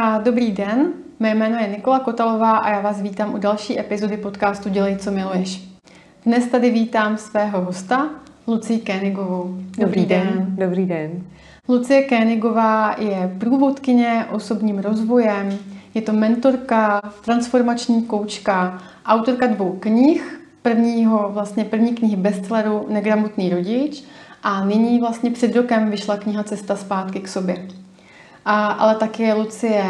A dobrý den, mé jméno je Nikola Kotalová a já vás vítám u další epizody podcastu Dělej, co miluješ. Dnes tady vítám svého hosta, Lucii Kénigovou. Dobrý, dobrý den. den. Dobrý den. Lucie Kénigová je průvodkyně osobním rozvojem, je to mentorka, transformační koučka, autorka dvou knih, prvního, vlastně první knihy bestselleru Negramotný rodič a nyní vlastně před rokem vyšla kniha Cesta zpátky k sobě. A, ale taky je Lucie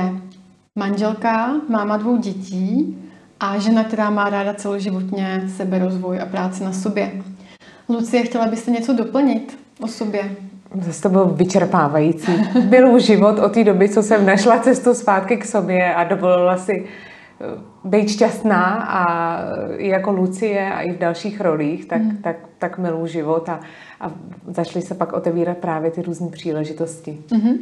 manželka, máma dvou dětí a žena, která má ráda celoživotně seberozvoj a práci na sobě. Lucie, chtěla byste něco doplnit o sobě? Zase to byl vyčerpávající. Byl život od té doby, co jsem našla cestu zpátky k sobě a dovolila si eh, být šťastná a i jako Lucie a i v dalších rolích, tak, mm. tak, tak miluji život a, a začaly se pak otevírat právě ty různé příležitosti. Mm-hmm.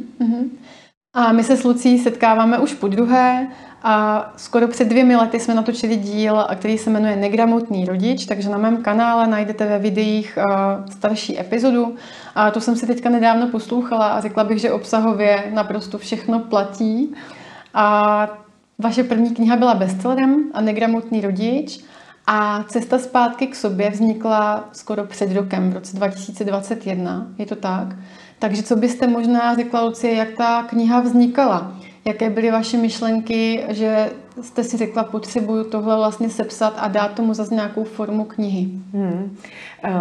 A my se s Lucí setkáváme už po druhé a skoro před dvěmi lety jsme natočili díl, který se jmenuje Negramotný rodič, takže na mém kanále najdete ve videích starší epizodu. A to jsem si teďka nedávno poslouchala a řekla bych, že obsahově naprosto všechno platí. A vaše první kniha byla bestsellerem a Negramotný rodič. A cesta zpátky k sobě vznikla skoro před rokem, v roce 2021, je to tak? Takže co byste možná řekla, Lucie, jak ta kniha vznikala? Jaké byly vaše myšlenky, že jste si řekla, potřebuju tohle vlastně sepsat a dát tomu zase nějakou formu knihy? Hmm. Uh,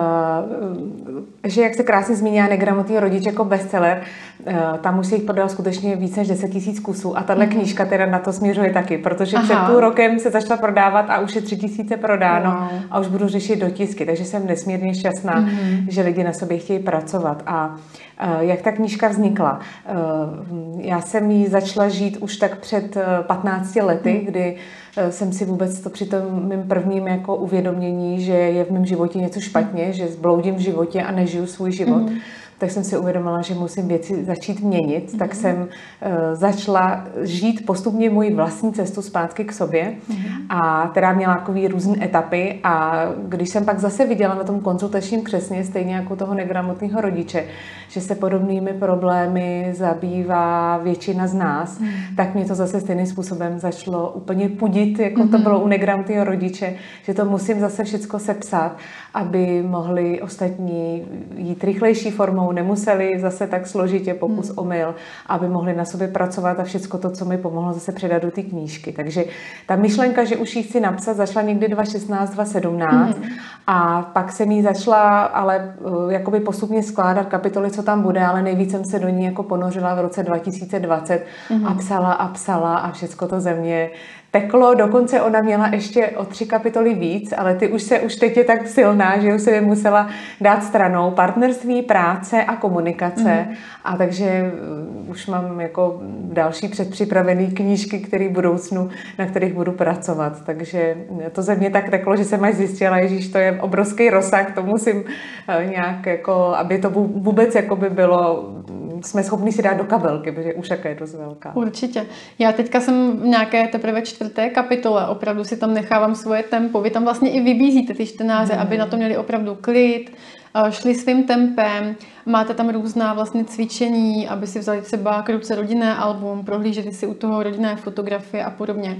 že jak se krásně zmínila negramotný rodič jako bestseller, uh, tam už se jich prodal skutečně více než 10 tisíc kusů a tahle mm knížka teda na to směřuje taky, protože Aha. před půl rokem se začala prodávat a už je tři tisíce prodáno wow. a už budu řešit dotisky, takže jsem nesmírně šťastná, mm že lidi na sobě chtějí pracovat a uh, jak ta knížka vznikla? Já jsem ji začala žít už tak před 15 lety, mm kdy eh, jsem si vůbec to při tom mým prvním jako uvědomění, že je v mém životě něco špatně, že zbloudím v životě a nežiju svůj život, mm tak jsem si uvědomila, že musím věci začít měnit, mm-hmm. tak mhm. jsem uh, začala žít postupně moji vlastní cestu zpátky k sobě mm-hmm. a teda měla takový různé etapy a když jsem pak zase viděla na tom konzultačním křesně, stejně jako toho negramotného rodiče, že se podobnými problémy zabývá většina z nás, mm-hmm. tak mě to zase stejným způsobem začalo úplně pudit, jako mm-hmm. to mhm. bylo u negramotného rodiče, že to musím zase všechno sepsat, aby mohli ostatní jít rychlejší formou jednou nemuseli zase tak složitě pokus hmm. omyl, aby mohli na sobě pracovat a všechno to, co mi pomohlo, zase předat do té knížky. Takže ta myšlenka, že už ji chci napsat, zašla někdy 2016, 2017 hmm. a pak jsem ji začala ale uh, jakoby postupně skládat kapitoly, co tam bude, ale nejvíc jsem se do ní jako ponořila v roce 2020 hmm. a psala a psala a všechno to ze mě teklo, dokonce ona měla ještě o tři kapitoly víc, ale ty už se, už teď je tak silná, že už se je musela dát stranou partnerství, práce a komunikace mm. a takže uh, už mám jako další předpřipravené knížky, které budoucnu, na kterých budu pracovat, takže to ze mě tak teklo, že jsem až zjistila, že to je obrovský rozsah, to musím uh, nějak jako, aby to vůbec jako by bylo jsme schopni si dát do kabelky, protože už jaká je dost velká. Určitě. Já teďka jsem v nějaké teprve čtvrté kapitole, opravdu si tam nechávám svoje tempo. Vy tam vlastně i vybízíte ty čtenáře, mm. aby na to měli opravdu klid, šli svým tempem, máte tam různá vlastně cvičení, aby si vzali třeba k ruce rodinné album, prohlíželi si u toho rodinné fotografie a podobně.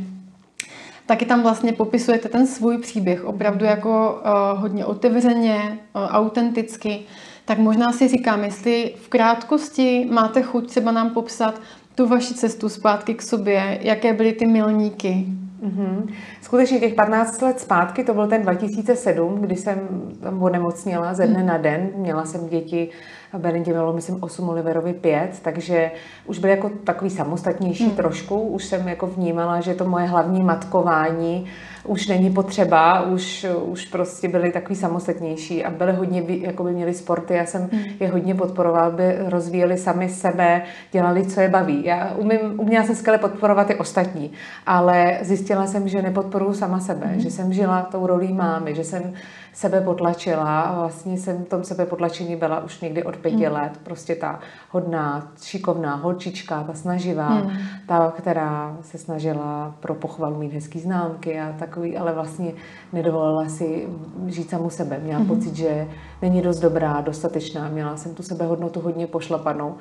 Taky tam vlastně popisujete ten svůj příběh opravdu jako uh, hodně otevřeně, uh, autenticky tak možná si říkám, jestli v krátkosti máte chuť třeba nám popsat tu vaši cestu zpátky k sobě, jaké byly ty milníky. Mm-hmm. Skutečně těch 15 let zpátky, to byl ten 2007, kdy jsem tam onemocněla ze dne mm. na den. Měla jsem děti, Berendě bylo, myslím, 8, Oliverovi 5, takže už byl jako takový samostatnější mm. trošku. Už jsem jako vnímala, že to moje hlavní matkování už není potřeba, už, už prostě byli takový samostatnější a byli hodně, jako by měli sporty, já jsem hmm. je hodně podporoval, by rozvíjeli sami sebe, dělali, co je baví. Já umím, uměla jsem skvěle podporovat i ostatní, ale zjistila jsem, že nepodporuji sama sebe, hmm. že jsem žila tou rolí mámy, že jsem sebe potlačila a vlastně jsem v tom sebe potlačení byla už někdy od pěti hmm. let. Prostě ta hodná, šikovná holčička, ta snaživá, hmm. ta, která se snažila pro pochvalu mít hezký známky a tak takový, ale vlastně nedovolila si žít samu sebe. Měla mm-hmm. pocit, že není dost dobrá, dostatečná, měla jsem tu sebehodnotu hodně pošlapanou.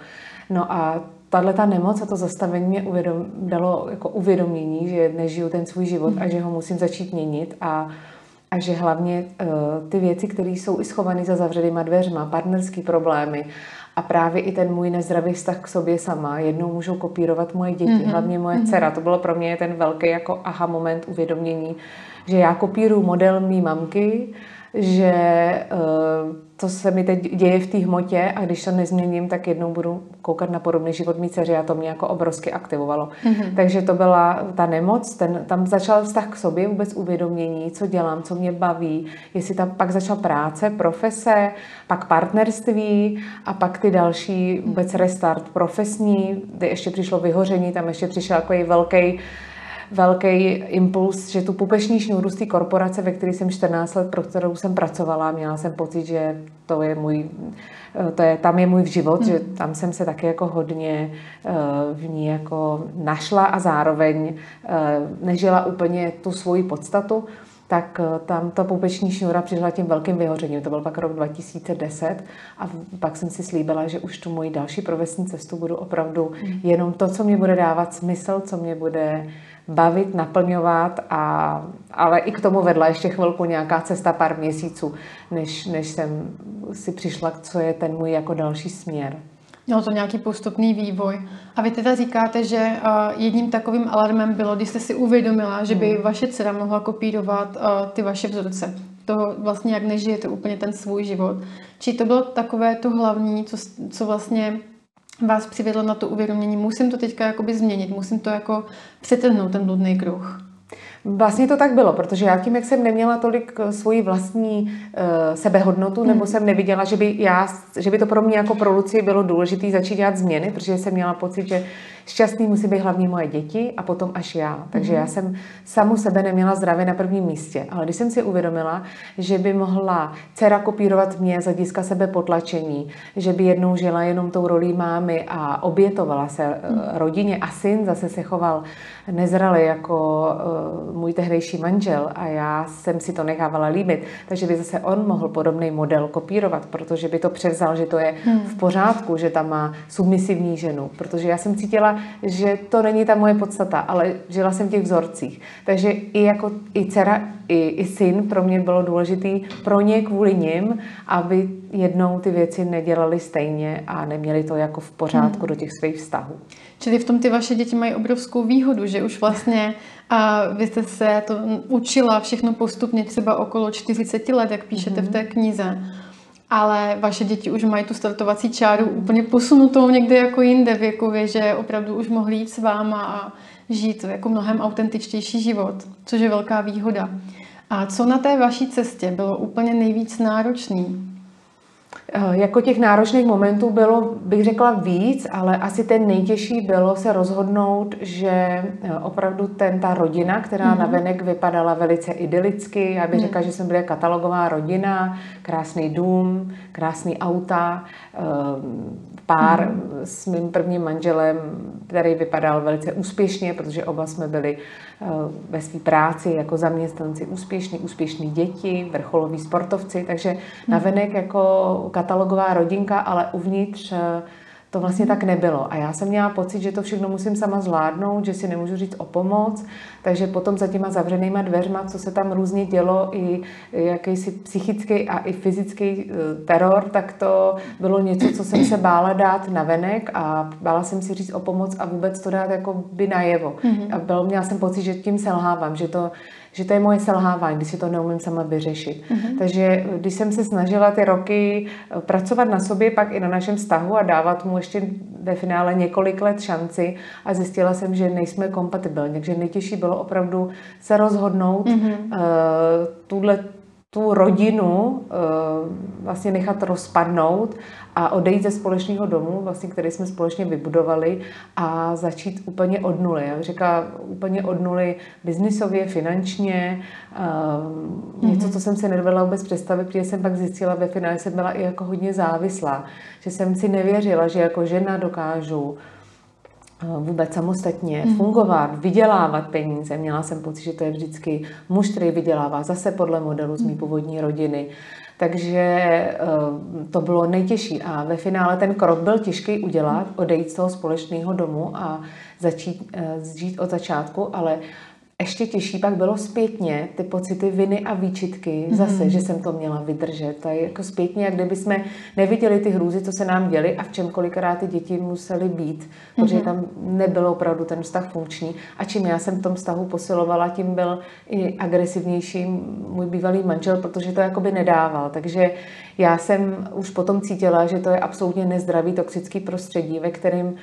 No a tahle ta nemoc a to zastavení mě uvědom, dalo jako uvědomění, že nežiju ten svůj život mm-hmm. a že ho musím začít měnit a a že hlavně uh, ty věci, které jsou i schované za zavřenýma dveřma, partnerské problémy a právě i ten můj nezdravý vztah k sobě sama, jednou můžou kopírovat moje děti, mm-hmm. hlavně moje mm-hmm. dcera. To bylo pro mě ten velký jako aha moment uvědomění, že já kopíruju model mý mamky, že uh, to se mi teď děje v té hmotě a když to nezměním, tak jednou budu koukat na podobný život mý dceři a to mě jako obrovsky aktivovalo. Mm-hmm. Takže to byla ta nemoc, ten, tam začal vztah k sobě, vůbec uvědomění, co dělám, co mě baví, jestli tam pak začala práce, profese, pak partnerství a pak ty další vůbec restart profesní, kde ještě přišlo vyhoření, tam ještě přišel takový velký velký impuls, že tu pupeční šňůru z té korporace, ve které jsem 14 let, pro kterou jsem pracovala, měla jsem pocit, že to je můj, to je, tam je můj život, hmm. že tam jsem se taky jako hodně eh, v ní jako našla a zároveň eh, nežila úplně tu svoji podstatu tak eh, tam ta pupeční šňůra přišla tím velkým vyhořením. To byl pak rok 2010 a pak jsem si slíbila, že už tu moji další profesní cestu budu opravdu hmm. jenom to, co mě bude dávat smysl, co mě bude bavit, naplňovat, a, ale i k tomu vedla ještě chvilku nějaká cesta pár měsíců, než, než jsem si přišla, co je ten můj jako další směr. Mělo to nějaký postupný vývoj. A vy teda říkáte, že jedním takovým alarmem bylo, když jste si uvědomila, že by hmm. vaše dcera mohla kopírovat ty vaše vzorce. Toho vlastně, jak nežijete úplně ten svůj život. Či to bylo takové to hlavní, co, co vlastně vás přivedlo na to uvědomění, musím to teďka jakoby změnit, musím to jako přetrhnout ten bludný kruh. Vlastně to tak bylo, protože já tím, jak jsem neměla tolik eh, svoji vlastní uh, sebehodnotu, mm. nebo hmm. jsem neviděla, že by, já, že by to pro mě jako pro Luci bylo důležité začít dělat změny, protože jsem měla pocit, že šťastný musí být hlavně moje děti a potom až já. Takže mm. já jsem samu sebe neměla zdravě na prvním místě. Ale když jsem si uvědomila, že by mohla dcera kopírovat mě z hlediska sebe potlačení, že by jednou žila jenom tou rolí mámy a obětovala se mm. rodině a syn zase se choval nezralý jako uh, můj tehdejší manžel a já jsem si to nechávala líbit, takže by zase on mohl podobný model kopírovat, protože by to převzal, že to je hmm. v pořádku, že tam má submisivní ženu, protože já jsem cítila, že to není ta moje podstata, ale žila jsem v těch vzorcích. Takže i jako i dcera, i, i syn pro mě bylo důležitý pro ně kvůli nim, aby jednou ty věci nedělali stejně a neměli to jako v pořádku hmm. do těch svých vztahů. Čili v tom ty vaše děti mají obrovskou výhodu, že už vlastně a vy jste se to učila všechno postupně třeba okolo 40 let, jak píšete mm-hmm. v té knize. Ale vaše děti už mají tu startovací čáru úplně posunutou někde jako jinde věkově, že opravdu už mohli jít s váma a žít jako mnohem autentičtější život, což je velká výhoda. A co na té vaší cestě bylo úplně nejvíc náročný? Eh, jako těch náročných momentů bylo, bych řekla, víc, ale asi ten nejtěžší bylo se rozhodnout, že eh, opravdu ten, ta rodina, která mm-hmm. navenek vypadala velice idylicky, já bych mm. řekla, že jsem byla katalogová rodina, krásný dům, krásný auta, eh, pár mm. s mým prvním manželem, který vypadal velice úspěšně, protože oba jsme byli ve své práci jako zaměstnanci úspěšní, úspěšní děti, vrcholoví sportovci, takže mm. navenek jako katalogová rodinka, ale uvnitř eh, to vlastně tak nebylo. A já jsem měla pocit, že to všechno musím sama zvládnout, že si nemůžu říct o pomoc, takže potom za těma zavřenýma dveřma, co se tam různě dělo, i jakýsi psychický a i fyzický eh, teror, tak to bylo něco, co jsem se bála dát na venek a bála jsem si říct o pomoc a vůbec to dát jako by najevo. Mm-hmm. A bylo, měla jsem pocit, že tím selhávám, že to že to je moje selhávání, když si to neumím sama vyřešit. Mm-hmm. Takže když jsem se snažila ty roky eh, pracovat na sobě, pak i na našem vztahu a dávat mu ještě ve finále několik let šanci a zjistila jsem, že nejsme kompatibilní. Takže nejtěžší bylo opravdu se rozhodnout mm-hmm. uh, tuhle tu rodinu uh, vlastně nechat rozpadnout a odejít ze společného domu, vlastně, který jsme společně vybudovali a začít úplně od nuly. Já říká úplně od nuly biznisově, finančně, uh, něco, co jsem si nedovedla vůbec představit, protože jsem pak zjistila ve finále, jsem byla i jako hodně závislá, že jsem si nevěřila, že jako žena dokážu vůbec samostatně mm. fungovat, vydělávat peníze. Měla jsem pocit, že to je vždycky muž, který vydělává zase podle modelu z mý mhm. původní rodiny. Takže eh, to bylo nejtěžší. A ve finále ten krok byl těžký udělat, odejít z toho společného domu a začít eh, žít od začátku, ale ještě těžší pak bylo zpětně ty pocity viny a výčitky zase, mm-hmm. že jsem to měla vydržet. To je jako zpětně, jak kdyby jsme neviděli ty hrůzy, co se nám děly a v čem kolikrát ty děti musely být, protože mm-hmm. tam nebylo opravdu ten vztah funkční. A čím já jsem v tom vztahu posilovala, tím byl i agresivnější můj bývalý manžel, protože to jakoby nedával. Takže já jsem už potom cítila, že to je absolutně nezdravý toxický prostředí, ve kterém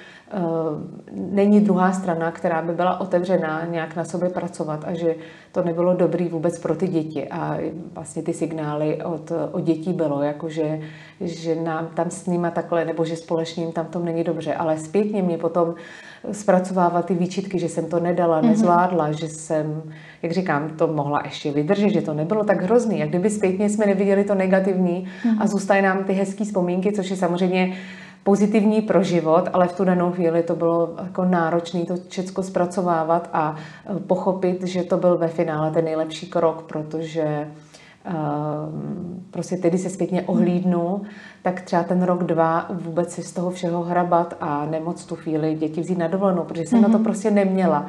není druhá strana, která by byla otevřená nějak na sobě pracovat a že to nebylo dobrý vůbec pro ty děti. A vlastně ty signály od, od dětí bylo, jako že, že nám tam s nima takhle, nebo že společně tam tom není dobře. Ale zpětně mě potom zpracovávat ty výčitky, že jsem to nedala, mhm. nezvládla, mm-hmm. že jsem, jak říkám, to mohla ještě vydržet, že to nebylo tak hrozný. Jak kdyby zpětně jsme neviděli to negativní mm-hmm. a zůstaly nám ty hezké vzpomínky, což je samozřejmě pozitivní pro život, ale v tu danou chvíli to bylo jako náročné to všechno zpracovávat a e, pochopit, že to byl ve finále ten nejlepší krok, protože uh, prostě tedy se zpětně ohlídnu, tak třeba ten rok, dva vůbec si z toho všeho hrabat a nemoc tu chvíli děti vzít na dovolenou, protože jsem mm-hmm. na to mhm. prostě neměla.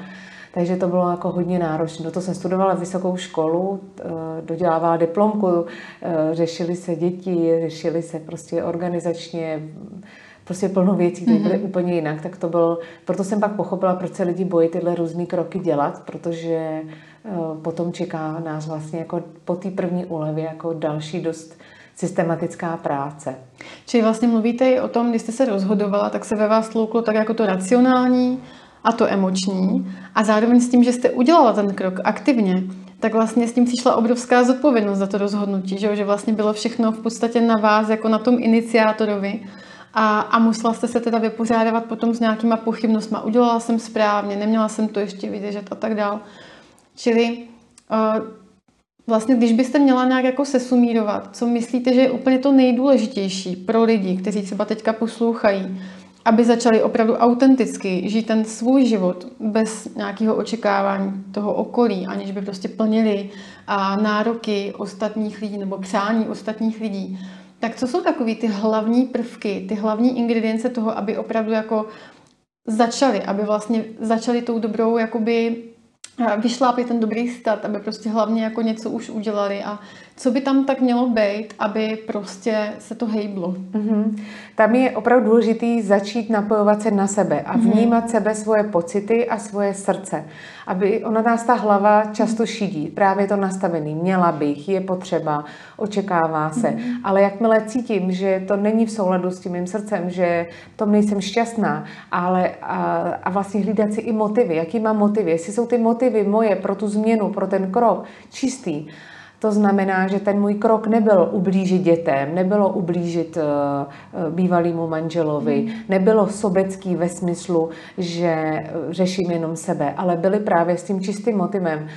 Takže to bylo jako hodně náročné. To jsem studovala vysokou školu, e, dodělávala diplomku, řešili se děti, řešili se prostě organizačně prostě plno věcí, které byly mm-hmm. úplně jinak, tak to byl, proto jsem pak pochopila, proč se lidi bojí tyhle různé kroky dělat, protože uh, potom čeká nás vlastně jako po té první úlevě jako další dost systematická práce. Čili vlastně mluvíte i o tom, když jste se rozhodovala, tak se ve vás tlouklo tak jako to racionální a to emoční a zároveň s tím, že jste udělala ten krok aktivně, tak vlastně s tím přišla obrovská zodpovědnost za to rozhodnutí, že, že vlastně bylo všechno v podstatě na vás, jako na tom iniciátorovi a, a musela jste se teda vypořádávat potom s nějakýma pochybnostmi. Udělala jsem správně, neměla jsem to ještě vydržet a tak dál. Čili uh, vlastně, když byste měla nějak jako sesumírovat, co myslíte, že je úplně to nejdůležitější pro lidi, kteří třeba teďka poslouchají, aby začali opravdu autenticky žít ten svůj život bez nějakého očekávání toho okolí, aniž by prostě plnili a nároky ostatních lidí nebo přání ostatních lidí. Tak co jsou takové ty hlavní prvky, ty hlavní ingredience toho, aby opravdu jako začali, aby vlastně začali tou dobrou jakoby vyšlápit ten dobrý stát, aby prostě hlavně jako něco už udělali a co by tam tak mělo být, aby prostě se to hejblo. Mm-hmm. Tam je opravdu důležitý začít napojovat se na sebe a mhm. vnímat mm-hmm. sebe, svoje pocity a svoje srdce. Aby ona nás ta hlava často šidí. Právě to nastavený. Měla bych, je potřeba, očekává se. Mm-hmm. Ale jakmile cítím, že to není v souladu s tím mým srdcem, že tom nejsem šťastná, ale a, a vlastně hlídat si i motivy. Jaký mám motivy? Jestli jsou ty motivy moje pro tu změnu, pro ten krok čistý, to znamená, že ten můj krok nebyl ublížit dětem, nebylo ublížit uh, bývalému manželovi, hmm. nebylo sobecký ve smyslu, že eh, řeším jenom sebe, ale byly právě s tím čistým motivem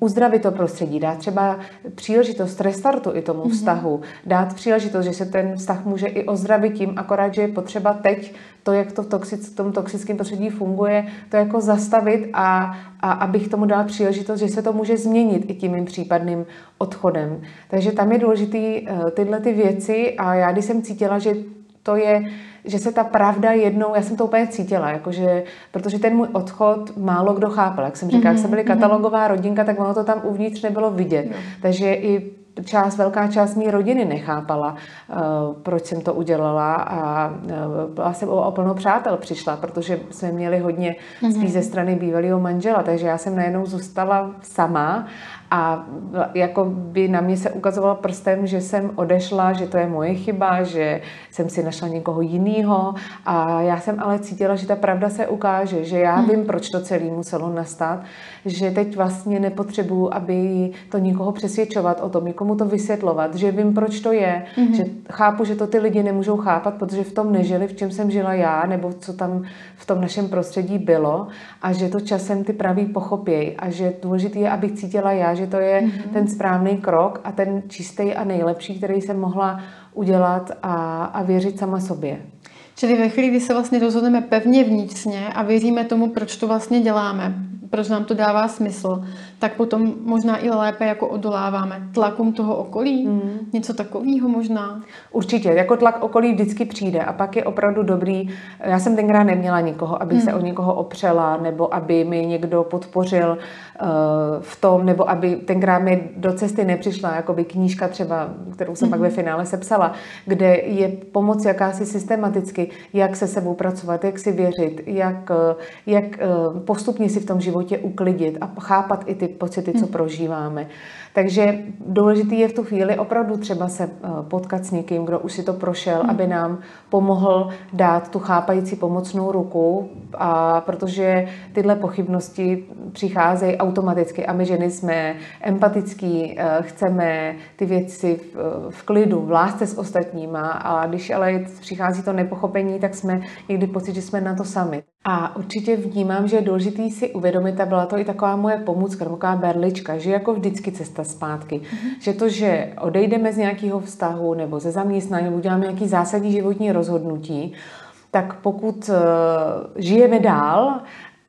uzdravit to prostředí, dát třeba příležitost restartu i tomu hmm. vztahu, dát příležitost, že se ten vztah může i ozdravit tím, akorát, že je potřeba teď to, jak to v, toxic, v tom toxickém prostředí funguje, to jako zastavit a, a abych tomu dala příležitost, že se to může změnit i tím mým případným odchodem. Takže tam je důležitý uh, tyhle ty věci a já když jsem cítila, že to je, že se ta pravda jednou, já jsem to úplně cítila, jakože, protože ten můj odchod málo kdo chápal. Jak jsem říkala, mm-hmm, jak jsem byli mhm. katalogová rodinka, tak ono to tam uvnitř nebylo vidět. No. Takže i část, velká část mé rodiny nechápala, uh, proč jsem to udělala a uh, byla jsem o, plno přátel přišla, protože jsme měli hodně spíš ze strany bývalého manžela, takže já jsem najednou zůstala sama a jako by na mě se ukazovalo prstem, že jsem odešla, že to je moje chyba, že jsem si našla někoho jiného a já jsem ale cítila, že ta pravda se ukáže, že já vím, proč to celé muselo nastat, že teď vlastně nepotřebuju, aby to nikoho přesvědčovat o tom, někomu to vysvětlovat, že vím, proč to je, hmm. že chápu, že to ty lidi nemůžou chápat, protože v tom nežili, v čem jsem žila já, nebo co tam v tom našem prostředí bylo a že to časem ty praví pochopějí a že důležité je, abych cítila já, že to je mm-hmm. ten správný krok a ten čistý a nejlepší, který jsem mohla udělat a, a věřit sama sobě. Čili ve chvíli, kdy se vlastně rozhodneme pevně vnitřně a věříme tomu, proč to vlastně děláme, proč nám to dává smysl, tak potom možná i lépe jako odoláváme tlakům toho okolí. Mm. Něco takového možná. Určitě, jako tlak okolí vždycky přijde a pak je opravdu dobrý. Já jsem tenkrát neměla nikoho, aby mm. se o někoho opřela nebo aby mi někdo podpořil uh, v tom, nebo aby tenkrát mi do cesty nepřišla jakoby knížka třeba, kterou jsem mm. pak ve finále sepsala, kde je pomoc jakási systematicky, jak se sebou pracovat, jak si věřit, jak, eh, jak uh, postupně si v tom životě uklidit a chápat i ty pocity, co hmm. prožíváme. Takže důležitý je v tu chvíli opravdu třeba se eh, potkat s někým, kdo už si to prošel, hmm. aby nám pomohl dát tu chápající pomocnou ruku, a protože tyhle pochybnosti přicházejí automaticky a my ženy jsme empatický, eh, chceme ty věci v, v klidu, v lásce s ostatníma a když ale přichází to nepochopení, tak jsme někdy pocit, že jsme na to sami. A určitě vnímám, že je důležité si uvědomit, a byla to i taková moje pomůcka, taková berlička, že jako vždycky cesta zpátky. Mm-hmm. Že to, že odejdeme z nějakého vztahu nebo ze zaměstnání, nebo uděláme nějaký zásadní životní rozhodnutí, tak pokud uh, žijeme dál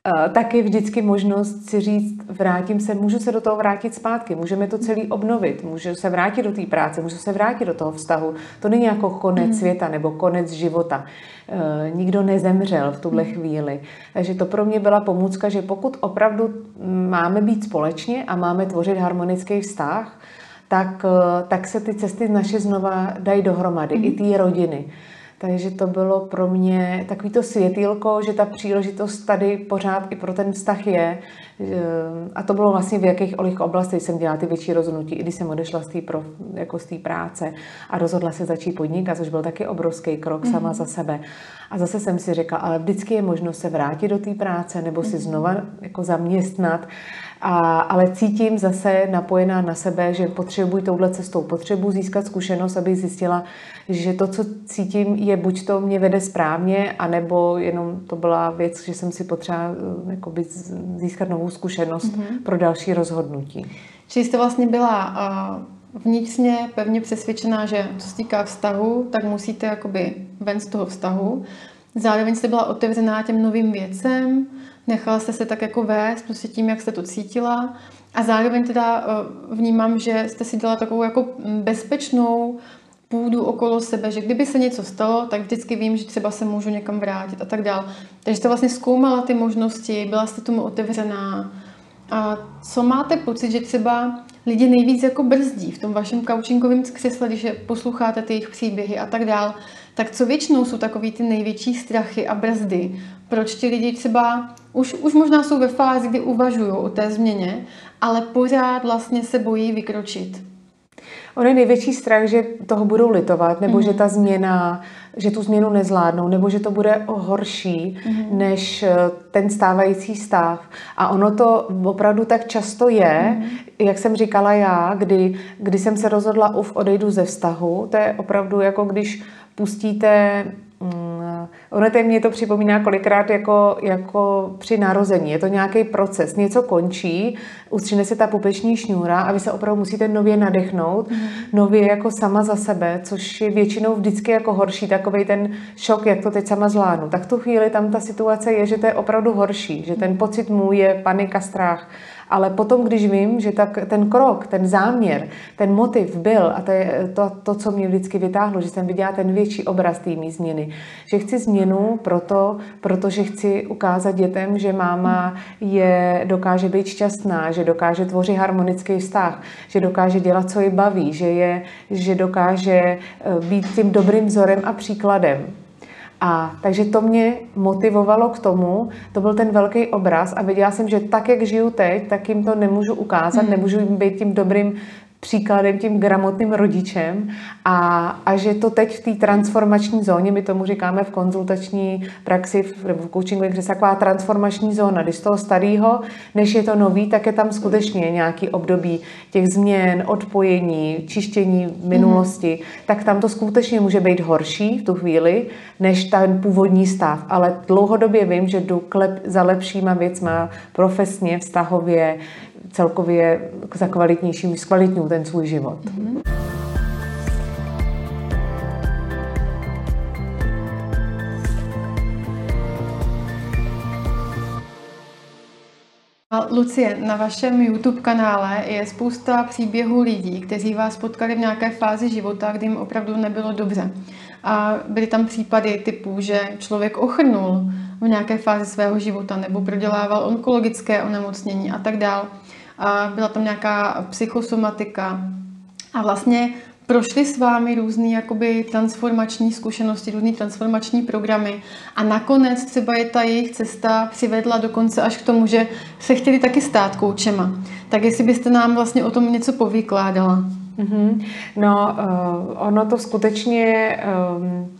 Eh, tak je vždycky možnost si říct, vrátím se, můžu se do toho vrátit zpátky, můžeme to celý obnovit, můžu se vrátit do té práce, můžu se vrátit do toho vztahu. To není jako konec mm. světa nebo konec života. E, nikdo nezemřel v tuhle mm. chvíli. Takže to pro mě byla pomůcka, že pokud opravdu máme být společně a máme tvořit harmonický vztah, tak, eh, tak se ty cesty naše znova dají dohromady, mm. i ty rodiny. Takže to bylo pro mě takový to světýlko, že ta příležitost tady pořád i pro ten vztah je. A to bylo vlastně v jakých oblastech jsem dělala ty větší rozhodnutí, i když jsem odešla z té jako z práce a rozhodla se začít podnikat, což byl taky obrovský krok mm-hmm. sama mhm. za sebe. A zase jsem si řekla, ale vždycky je možnost se vrátit do té práce nebo si mm-hmm. znova jako zaměstnat. A, ale cítím zase napojená na sebe, že potřebuji touhle cestou, potřebuji získat zkušenost, abych zjistila, že to, co cítím, je buď to mě vede správně, anebo jenom to byla věc, že jsem si potřeba eh, jakoby, získat novou zkušenost mm-hmm. pro další rozhodnutí. Čili jste vlastně byla uh, vnitřně pevně přesvědčená, že co se týká vztahu, tak musíte jakoby ven z toho vztahu. Zároveň jste byla otevřená těm novým věcem, nechala jste se tak jako vést prostě tím, jak jste to cítila. A zároveň teda uh, vnímám, že jste si dělala takovou jako bezpečnou půdu okolo sebe, že kdyby se něco stalo, tak vždycky vím, že třeba se můžu někam vrátit a tak dál. Takže jste vlastně zkoumala ty možnosti, byla jste tomu otevřená. A co máte pocit, že třeba lidi nejvíc jako brzdí v tom vašem coachingovém křesle, když posloucháte ty jejich příběhy a tak dál, tak co většinou jsou takový ty největší strachy a brzdy? Proč ti lidi třeba už, už možná jsou ve fázi, kdy uvažují o té změně, ale pořád vlastně se bojí vykročit? On je největší strach, že toho budou litovat, nebo mm-hmm. že ta změna, že tu změnu nezvládnou, nebo že to bude horší mm-hmm. než eh, ten stávající stav. A ono to opravdu tak často je, mm-hmm. jak jsem říkala já, kdy, kdy jsem se rozhodla, uf, odejdu ze vztahu. To je opravdu jako když pustíte Mm, ono to mě to připomíná kolikrát jako, jako při narození. Je to nějaký proces, něco končí, ustřine se ta pupeční šňůra a vy se opravdu musíte nově nadechnout, mm. nově jako sama za sebe, což je většinou vždycky jako horší, takový ten šok, jak to teď sama zvládnu. Tak v tu chvíli tam ta situace je, že to je opravdu horší, že ten pocit můj je panika, strach ale potom, když vím, že tak ten krok, ten záměr, ten motiv byl, a to je to, to co mě vždycky vytáhlo, že jsem viděla ten větší obraz té změny, že chci změnu proto, protože chci ukázat dětem, že máma je, dokáže být šťastná, že dokáže tvořit harmonický vztah, že dokáže dělat, co ji baví, že, je, že dokáže eh, být tím dobrým vzorem a příkladem. A takže to mě motivovalo k tomu, to byl ten velký obraz a viděla jsem, že tak, jak žiju teď, tak jim to nemůžu ukázat, mm. nemůžu jim být tím dobrým příkladem, tím gramotným rodičem a, a že to teď v té transformační zóně, my tomu říkáme v konzultační praxi, v, nebo v coachingu, je taková transformační zóna, když z toho starého, než je to nový, tak je tam skutečně nějaký období těch změn, odpojení, čištění minulosti, mm. tak tam to skutečně může být horší v tu chvíli, než ten původní stav. Ale dlouhodobě vím, že jdu klep, za lepšíma věcma profesně, vztahově, celkově jako za kvalitnějším, zkvalitňují ten svůj život. Mm-hmm. Lucie, na vašem YouTube kanále je spousta příběhů lidí, kteří vás potkali v nějaké fázi života, kdy jim opravdu nebylo dobře. A byly tam případy typu, že člověk ochrnul v nějaké fázi svého života nebo prodělával onkologické onemocnění a tak dále. Byla tam nějaká psychosomatika. A vlastně prošli s vámi různé jakoby transformační zkušenosti, různé transformační programy a nakonec třeba je ta jejich cesta přivedla dokonce až k tomu, že se chtěli taky stát koučema. Tak jestli byste nám vlastně o tom něco povykládala. Mm-hmm. No, uh, ono to skutečně um,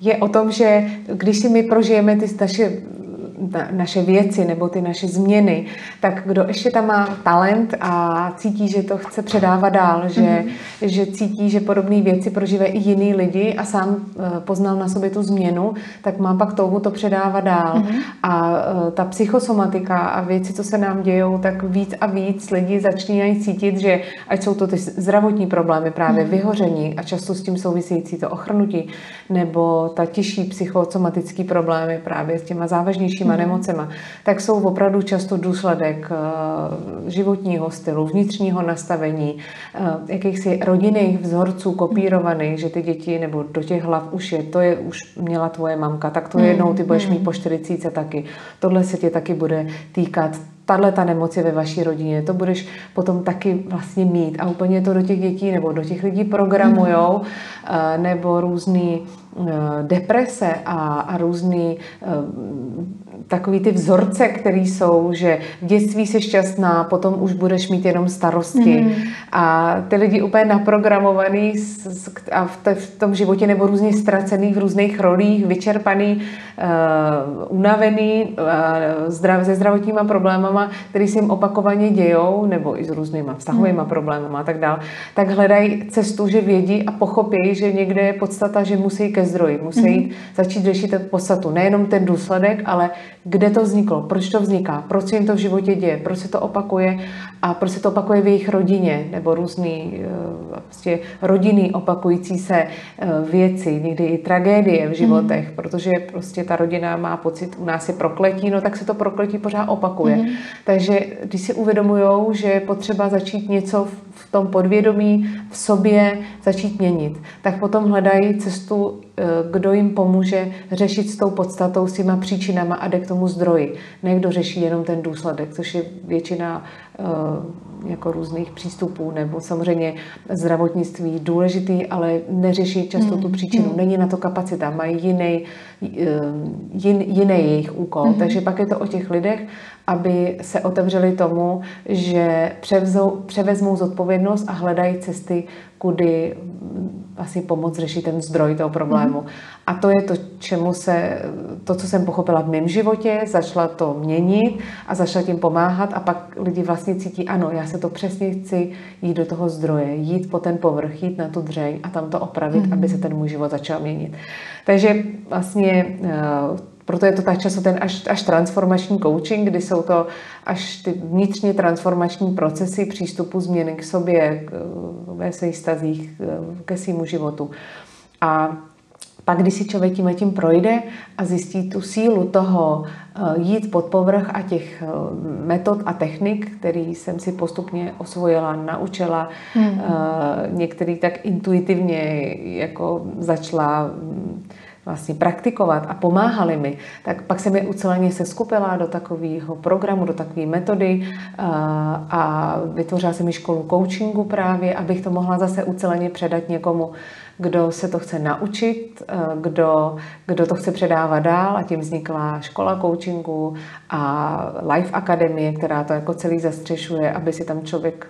je o tom, že když si my prožijeme ty naše naše věci nebo ty naše změny, tak kdo ještě tam má talent a cítí, že to chce předávat dál, že, mm-hmm. že cítí, že podobné věci prožívají i jiný lidi a sám eh, poznal na sobě tu změnu, tak má pak touhu to předávat dál. Mm-hmm. A eh, ta psychosomatika a věci, co se nám dějou, tak víc a víc lidi začínají cítit, že ať jsou to ty zdravotní problémy, právě mm-hmm. vyhoření a často s tím související to ochrnutí, nebo ta těžší psychosomatické problémy právě s těma závažnějšími těma hmm. nemocema, tak jsou opravdu často důsledek eh, životního stylu, vnitřního nastavení, eh, jakýchsi rodinných vzorců kopírovaných, že ty děti nebo do těch hlav už je, to je už měla tvoje mamka, tak to jednou ty budeš mít hmm. po 40 taky. Tohle se tě taky bude týkat tahle ta nemoc je ve vaší rodině, to budeš potom taky vlastně mít a úplně to do těch dětí nebo do těch lidí programujou, mm. nebo různý deprese a, a různý takový ty vzorce, které jsou, že v dětství jsi šťastná, potom už budeš mít jenom starosti. Mm. A ty lidi úplně naprogramovaný a v, v tom životě nebo různě ztracený v různých rolích, vyčerpaný, uh, unavený uh, zdrav, se zdravotníma problémama, které se jim opakovaně dějou, nebo i s různýma vztahovými mm. problémama a tak dále, tak hledají cestu, že vědí a pochopí, že někde je podstata, že musí ke zdroji, musí mm. jít, začít řešit podstatu. Nejenom ten důsledek, ale kde to vzniklo, proč to vzniká, proč se jim to v životě děje, proč se to opakuje a proč se to opakuje v jejich rodině nebo různý vlastně rodiny opakující se eh, věci, někdy i tragédie v životech, mm. protože prostě ta rodina má pocit, u nás je prokletí, no tak se to prokletí pořád opakuje. Mm. Takže když si uvědomujou, že je potřeba začít něco v tom podvědomí, v sobě začít měnit, tak potom hledají cestu, eh, kdo jim pomůže řešit s tou podstatou, s těma příčinama a jde k tomu zdroji. Někdo řeší jenom ten důsledek, což je většina uh, jako různých přístupů, nebo samozřejmě zdravotnictví důležitý, ale neřeší často hmm. tu příčinu. Hmm. Není na to kapacita, mají jiný, uh, jin, jiný jejich úkol. Hmm. Takže pak je to o těch lidech, aby se otevřeli tomu, že převzou, převezmou zodpovědnost a hledají cesty, kudy asi pomoct řešit ten zdroj toho problému. Mm. A to je to, čemu se, to, co jsem pochopila v mém životě, začala to měnit a začala tím pomáhat a pak lidi vlastně cítí, ano, já se to přesně chci jít do toho zdroje, jít po ten povrch, jít na tu dřeň a tam to opravit, mm. aby se ten můj život začal měnit. Takže vlastně eh, proto je to tak často ten až, až transformační coaching, kdy jsou to až ty vnitřně transformační procesy přístupu změny k sobě, k, ve svých stazích, ke svému životu. A pak, když si člověk tím tím projde a zjistí tu sílu toho eh, jít pod povrch a těch eh, metod a technik, který jsem si postupně osvojila, naučila, hmm. některý tak intuitivně jako začala mm, vlastně praktikovat a pomáhali mi, tak pak jsem je uceleně seskupila do takového programu, do takové metody a, a vytvořila jsem mi školu coachingu právě, abych to mohla zase uceleně předat někomu, kdo se to chce naučit, kdo, kdo to chce předávat dál. A tím vznikla škola coachingu a Life Akademie, která to jako celý zastřešuje, aby si tam člověk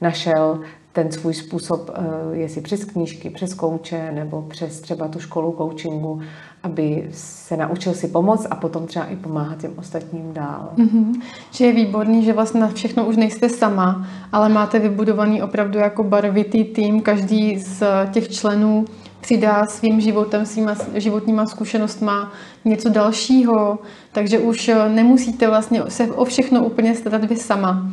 našel ten svůj způsob, eh, jestli přes knížky, přes kouče nebo přes třeba tu školu coachingu, aby se naučil si pomoct a potom třeba i pomáhat těm ostatním dál. Mm-hmm. Že je výborný, že vlastně na všechno už nejste sama, ale máte vybudovaný opravdu jako barvitý tým, každý z těch členů přidá svým životem, svýma životníma zkušenostma něco dalšího, takže už nemusíte vlastně se o všechno úplně starat vy sama.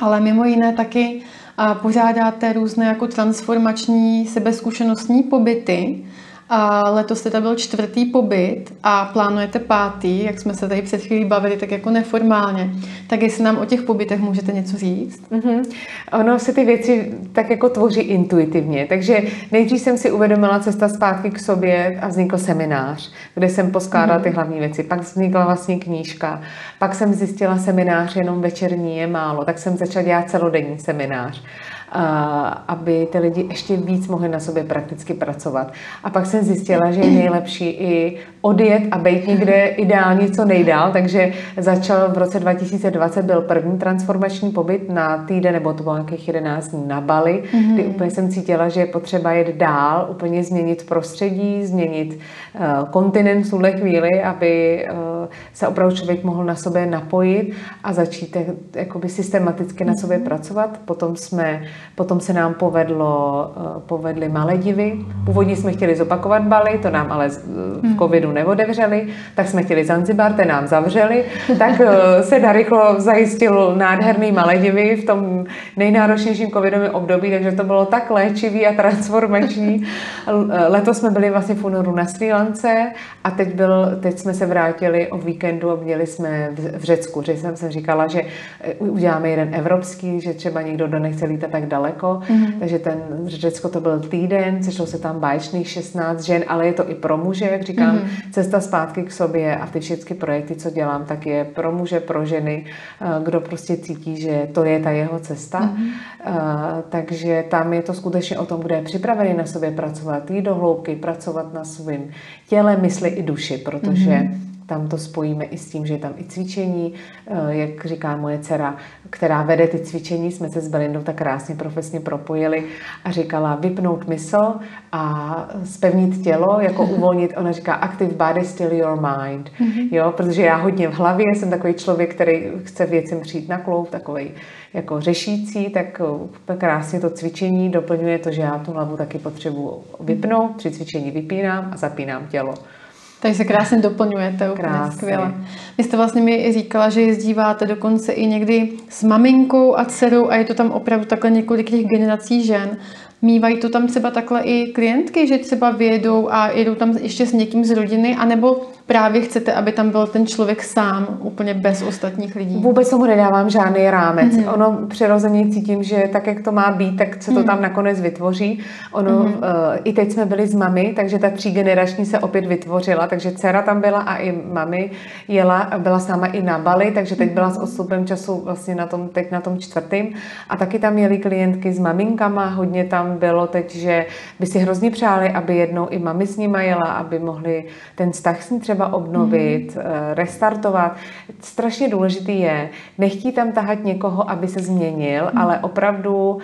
Ale mimo jiné taky a pořádáte různé jako transformační sebezkušenostní pobyty A letos teda byl čtvrtý pobyt a plánujete pátý, jak jsme se tady před chvílí bavili, tak jako neformálně. Tak jestli nám o těch pobytech můžete něco říct? Mm-hmm. Ono se ty věci tak jako tvoří intuitivně. Takže nejdřív jsem si uvědomila cesta zpátky k sobě a vznikl seminář, kde jsem poskládala mm-hmm. ty hlavní věci. Pak vznikla vlastně knížka. Pak jsem zjistila seminář jenom večerní je málo, tak jsem začala dělat celodenní seminář aby ty lidi ještě víc mohli na sobě prakticky pracovat. A pak jsem zjistila, že je nejlepší i odjet a být někde ideálně co nejdál, takže začal v roce 2020 byl první transformační pobyt na týden, nebo to bylo nějakých 11 dní na Bali, mm-hmm. kdy úplně jsem cítila, že je potřeba jet dál, úplně změnit prostředí, změnit uh, kontinent v tuhle chvíli, aby uh, se opravdu člověk mohl na sobě napojit a začít eh, jakoby systematicky na sobě mm-hmm. pracovat. Potom jsme Potom se nám povedlo, eh, povedly Maledivy. Původně jsme chtěli zopakovat Bali, to nám ale v hmm. covidu neodevřeli, tak jsme chtěli Zanzibar, ten nám zavřeli, tak eh, se narychlo zajistil nádherný Maledivy v tom nejnáročnějším covidovém období, takže to bylo tak léčivý a transformační. Letos jsme byli vlastně v únoru na Sri Lance a teď, byl, teď jsme se vrátili o víkendu a měli jsme v, Řecku, že jsem se říkala, že eh, uděláme jeden evropský, že třeba někdo, kdo nechce lítat tak daleko, mm-hmm. takže ten Řecko to byl týden, sešlo se tam báječných 16 žen, ale je to i pro muže, jak říkám, mm-hmm. cesta zpátky k sobě a ty všechny projekty, co dělám, tak je pro muže, pro ženy, eh, kdo prostě cítí, že to je ta jeho cesta. Mm-hmm. Takže tam je to skutečně o tom, kdo je připravený na sobě pracovat, jít do hloubky, pracovat na svém těle, mysli i duši, protože mm-hmm tam to spojíme i s tím, že je tam i cvičení, eh, jak říká moje dcera, která vede ty cvičení, jsme se s Belindou tak krásně profesně propojili a říkala vypnout mysl a spevnit tělo, jako uvolnit, ona říká active body, still your mind, mm-hmm. jo, protože já hodně v hlavě jsem takový člověk, který chce věcem přijít na kloub, takový jako řešící, tak eh, krásně to cvičení doplňuje to, že já tu hlavu taky potřebuji vypnout, při cvičení vypínám a zapínám tělo. Takže se krásně doplňujete, úplně krásně. skvěle. Vy jste vlastně mi říkala, že jezdíváte dokonce i někdy s maminkou a dcerou a je to tam opravdu takhle několik těch generací žen. Mývají to tam třeba takhle i klientky, že třeba vyjedou a jedou tam ještě s někým z rodiny, anebo právě chcete, aby tam byl ten člověk sám, úplně bez ostatních lidí? Vůbec tomu nedávám žádný rámec. Mm-hmm. Ono přirozeně cítím, že tak, jak to má být, tak se to mm-hmm. tam nakonec vytvoří. Ono, mm-hmm. uh, i teď jsme byli s mami, takže ta třígenerační se opět vytvořila, takže dcera tam byla a i mami jela, byla s náma i na Bali, takže teď byla s odstupem času vlastně na tom, teď na tom čtvrtým. A taky tam jeli klientky s maminkama, hodně tam bylo teď, že by si hrozně přáli, aby jednou i mami s nima jela, aby mohli ten vztah s ní třeba třeba obnovit, mm. restartovat. Strašně důležitý je nechtít tam tahat někoho, aby se změnil, mm. ale opravdu uh,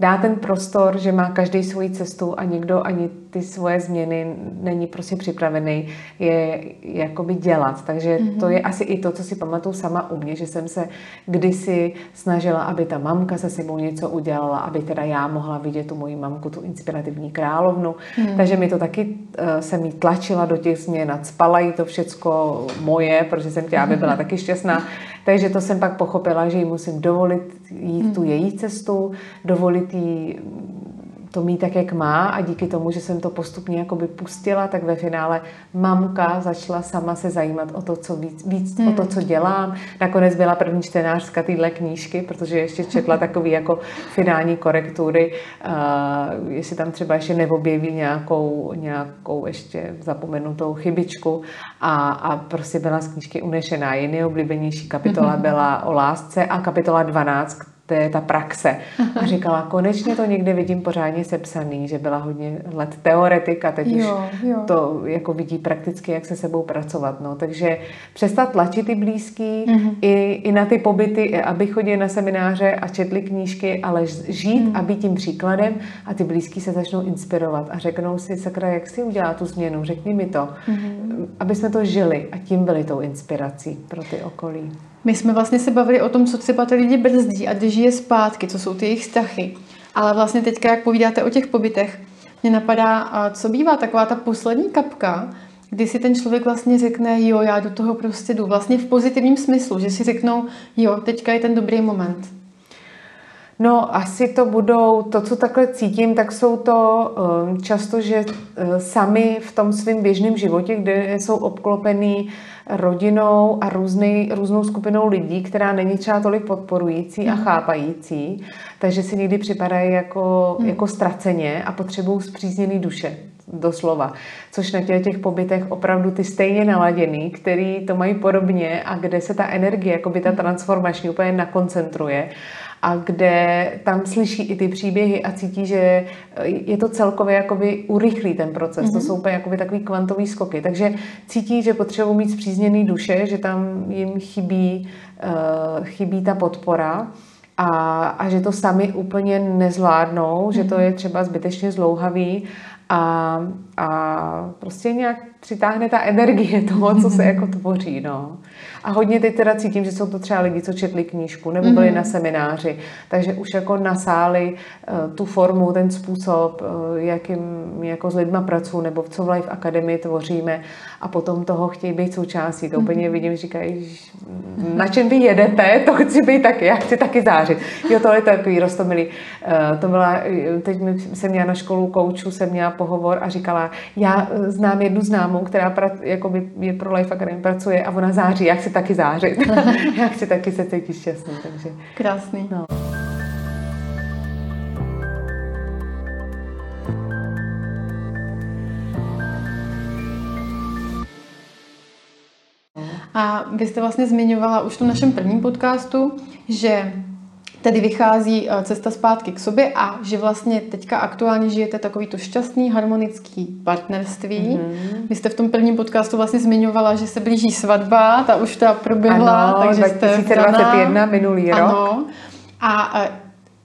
dá ten prostor, že má každý svoji cestu a nikdo ani ty svoje změny není prostě připravený je jakoby dělat. Takže mm-hmm. to je asi i to, co si pamatuju sama u mě, že jsem se kdysi snažila, aby ta mamka se sebou něco udělala, aby teda já mohla vidět tu moji mamku, tu inspirativní královnu. Mm. Takže mi to taky uh, jsem jí tlačila do těch změn spala jí to všecko moje, protože jsem chtěla, aby byla taky šťastná. Takže to jsem pak pochopila, že jí musím dovolit jít tu hmm. její cestu, dovolit jí to mít tak, jak má a díky tomu, že jsem to postupně jakoby pustila, tak ve finále mamka začala sama se zajímat o to, co víc, víc hmm. o to, hmm. co dělám. Nakonec byla první čtenářka téhle knížky, protože ještě četla takový jako finální korektury, uh, jestli tam třeba ještě neobjeví nějakou, nějakou ještě zapomenutou chybičku a, a prostě byla z knížky unešená. Její nejoblíbenější kapitola hmm. byla o lásce a kapitola 12, to je ta praxe. A říkala, konečně to někde vidím pořádně sepsaný, že byla hodně let teoretika, teď jo, už jo. to jako vidí prakticky, jak se sebou pracovat. No. Takže přestat tlačit ty blízký mm-hmm. i, i na ty pobyty, aby chodili na semináře a četli knížky, ale žít mm. a být tím příkladem a ty blízký se začnou inspirovat a řeknou si, sakra, jak si udělá tu změnu, řekni mi to. Mm-hmm. Aby jsme to žili a tím byli tou inspirací pro ty okolí. My jsme vlastně se bavili o tom, co třeba ty lidi brzdí a drží je zpátky, co jsou ty jejich strachy. Ale vlastně teďka, jak povídáte o těch pobytech, mě napadá, co bývá taková ta poslední kapka, kdy si ten člověk vlastně řekne, jo, já do toho prostě jdu. Vlastně v pozitivním smyslu, že si řeknou, jo, teďka je ten dobrý moment. No, asi to budou, to, co takhle cítím, tak jsou to um, často, že uh, sami v tom svém běžném životě, kde jsou obklopený rodinou a různý, různou skupinou lidí, která není třeba tolik podporující a mhm. chápající, takže si někdy připadají jako, mm. jako ztraceně a potřebují zpřízněný duše doslova. Což na těch, těch pobytech opravdu ty stejně naladěný, který to mají podobně a kde se ta energie, jako by ta mhm. transformační úplně nakoncentruje a kde tam slyší i ty příběhy a cítí, že je to celkově jakoby urychlí ten proces. Mm-hmm. To mhm. jsou úplně jakoby takový kvantový skoky. Takže cítí, že potřebují mít zpřízněný duše, že tam jim chybí, uh, chybí ta podpora a, a že to sami úplně nezvládnou, mm-hmm. že to mhm. je třeba zbytečně zlouhavý a, a prostě nějak přitáhne ta energie toho, co se jako tvoří. No. A hodně teď teda cítím, že jsou to třeba lidi, co četli knížku nebo byli mm-hmm. na semináři, takže už jako nasáli uh, tu formu, ten způsob, uh, jakým jako s lidma pracuji nebo v co v Life Academy tvoříme a potom toho chtějí být součástí. To mm-hmm. úplně vidím, říkají, na čem vy jedete, to chci být taky, já chci taky zářit. Jo, to je takový rostomilý. Uh, to byla, teď jsem měla na školu koučů, jsem měla pohovor a říkala, já znám jednu známou, která pra, jakoby je pro Life Academy pracuje a ona září, já chci taky zářit. já chci taky se cítit šťastný. Takže, Krásný. No. A vy jste vlastně zmiňovala už v našem prvním podcastu, že tedy vychází eh, cesta zpátky k sobě a že vlastně teďka aktuálně žijete takový to šťastný, harmonický partnerství. Mm-hmm. Vy jste v tom prvním podcastu vlastně zmiňovala, že se blíží svatba, ta už ta proběhla, ano, takže 2021 jste minulý rok. Ano. A eh,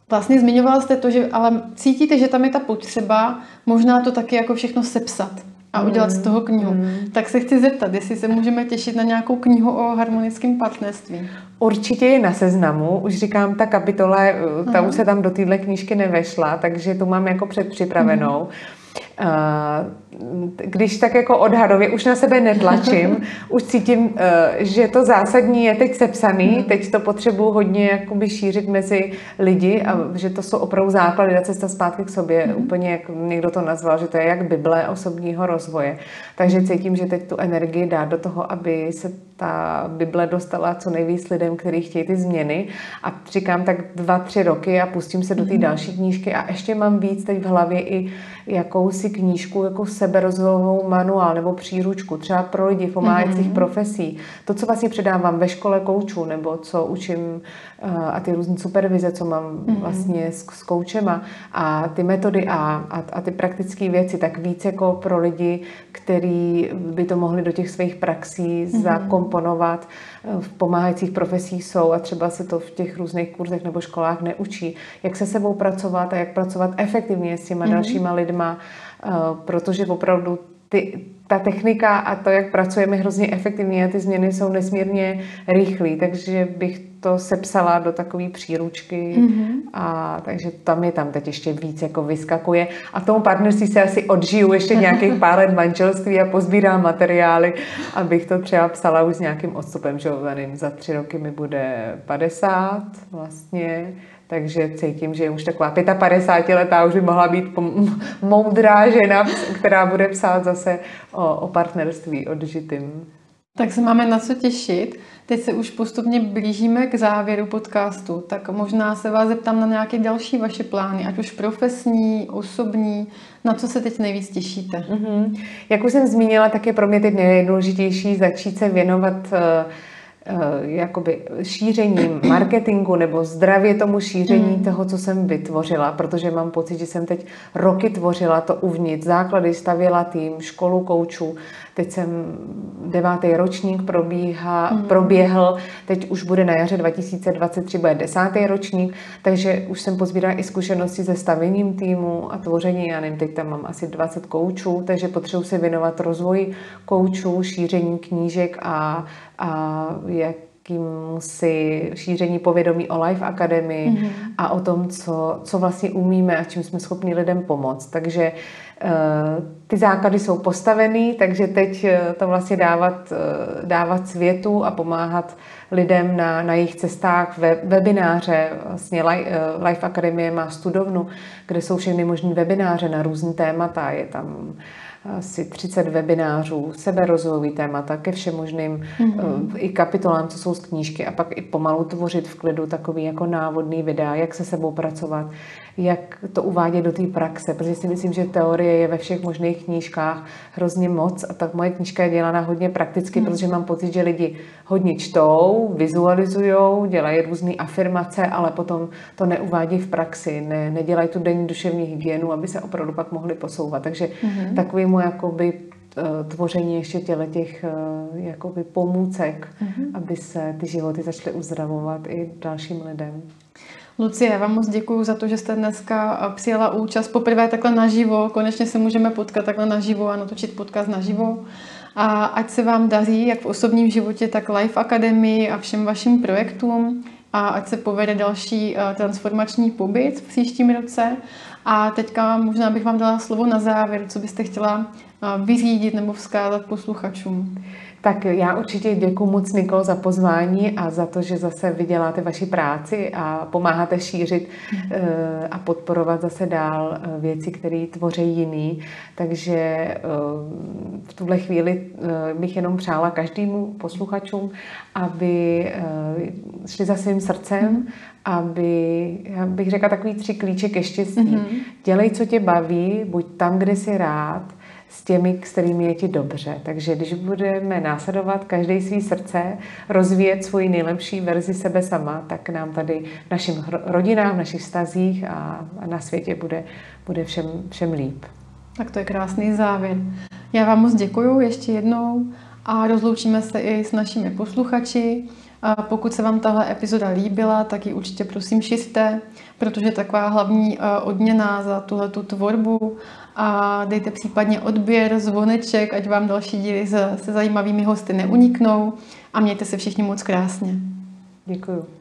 vlastně zmiňovala jste to, že ale cítíte, že tam je ta potřeba možná to taky jako všechno sepsat a udělat z mm, toho knihu. Mm. Tak se chci zeptat, jestli se můžeme těšit na nějakou knihu o harmonickém partnerství. Určitě je na seznamu. Už říkám, ta kapitola, ta už se tam do téhle knížky nevešla, takže tu mám jako předpřipravenou. Mm. Když tak jako odhadově už na sebe netlačím, už cítím, eh, že to zásadní je teď sepsaný, mm. teď to potřebuji hodně jakoby šířit mezi lidi a že to jsou opravdu základy na cesta zpátky k sobě. Mm. Úplně jak někdo to nazval, že to je jak Bible osobního rozvoje. Takže cítím, že teď tu energii dát do toho, aby se ta Bible dostala co nejvíc lidem, kteří chtějí ty změny. A říkám tak dva, tři roky a pustím se do té další knížky a ještě mám víc teď v hlavě i jakousi knížku, jako seberozvojovou manuál nebo příručku, třeba pro lidi v pomáhajících mm-hmm. profesí. To, co vlastně předávám ve škole koučů, nebo co učím uh, a ty různé supervize, co mám mm-hmm. vlastně s, s koučema a ty metody a, a, a ty praktické věci, tak víc jako pro lidi, kteří by to mohli do těch svých praxí mm-hmm. zakomponovat v pomáhajících profesích jsou a třeba se to v těch různých kurzech nebo školách neučí, jak se sebou pracovat a jak pracovat efektivně s těma mm-hmm. dalšíma lidma, protože opravdu ty, ta technika a to, jak pracujeme, hrozně efektivně a ty změny jsou nesmírně rychlé, takže bych to sepsala do takové příručky. Mm-hmm. a takže tam je tam teď ještě víc jako vyskakuje. A tomu partnerství se asi odžiju ještě nějakých pár let manželství a pozbírám materiály, abych to třeba psala už s nějakým odstupem, že nevím, za tři roky mi bude 50 vlastně, takže cítím, že je už taková 55 letá už by mohla být moudrá žena, která bude psát zase o, o partnerství odžitým. Tak se máme na co těšit. Teď se už postupně blížíme k závěru podcastu, tak možná se vás zeptám na nějaké další vaše plány, ať už profesní, osobní, na co se teď nejvíc těšíte? Mm-hmm. Jak už jsem zmínila, tak je pro mě teď nejdůležitější začít se věnovat uh, jakoby šířením marketingu nebo zdravě tomu šíření mm. toho, co jsem vytvořila, protože mám pocit, že jsem teď roky tvořila to uvnitř, základy stavěla tým, školu koučů, teď jsem devátý ročník probíhá, mm. proběhl, teď už bude na jaře 2023, bude desátý ročník, takže už jsem pozbírala i zkušenosti se stavěním týmu a tvoření, já nevím, teď tam mám asi 20 koučů, takže potřebuji se věnovat rozvoji koučů, šíření knížek a a jak si šíření povědomí o Life Academy mm-hmm. a o tom, co, co vlastně umíme a čím jsme schopni lidem pomoct. Takže uh, ty základy jsou postavený, takže teď to vlastně dávat, uh, dávat světu a pomáhat lidem na, na jejich cestách, we, webináře. Vlastně Life Academy má studovnu, kde jsou všechny možné webináře na různé témata. Je tam asi 30 webinářů, seberozvojový témata ke všem možným mm-hmm. i kapitolám, co jsou z knížky a pak i pomalu tvořit v klidu takový jako návodný videa, jak se sebou pracovat, jak to uvádět do té praxe, protože si myslím, že teorie je ve všech možných knížkách hrozně moc a tak moje knížka je dělána hodně prakticky, mm. protože mám pocit, že lidi hodně čtou, vizualizují, dělají různé afirmace, ale potom to neuvádí v praxi, ne, nedělají tu denní duševní hygienu, aby se opravdu pak mohli posouvat. Takže mm. takový mu jakoby eh, tvoření ještě těle těch eh, jakoby pomůcek, mm-hmm. aby se ty životy začaly uzdravovat i dalším lidem. Lucie, já vám moc děkuji za to, že jste dneska eh, přijela účast poprvé takhle naživo. Konečně se můžeme potkat takhle naživo a natočit podcast naživo. A ať se vám daří, jak v osobním životě, tak Life Academy a všem vašim projektům. A ať se povede další transformační pobyt v příštím roce. A teďka možná bych vám dala slovo na závěr, co byste chtěla vyřídit nebo vzkázat posluchačům. Tak já určitě děkuji moc, Nikol, za pozvání a za to, že zase vyděláte vaši práci a pomáháte šířit eh, a podporovat zase dál eh, věci, které tvoří jiný. Takže eh, v tuhle chvíli bych jenom přála každému posluchačům, aby šli za svým srdcem, aby, já bych řekla takový tři klíče ke štěstí. Mm-hmm. Dělej, co tě baví, buď tam, kde jsi rád, s těmi, s kterými je ti dobře. Takže když budeme následovat každý svý srdce, rozvíjet svoji nejlepší verzi sebe sama, tak nám tady v našim rodinám, v našich stazích a, na světě bude, bude všem, všem líp. Tak to je krásný závěr. Já vám moc děkuji ještě jednou a rozloučíme se i s našimi posluchači. A pokud se vám tahle epizoda líbila, tak ji určitě prosím šiřte, protože taková hlavní odměna za tuhle tvorbu a dejte případně odběr, zvoneček, ať vám další díly se, zajímavými hosty neuniknou a mějte se všichni moc krásně. Děkuju.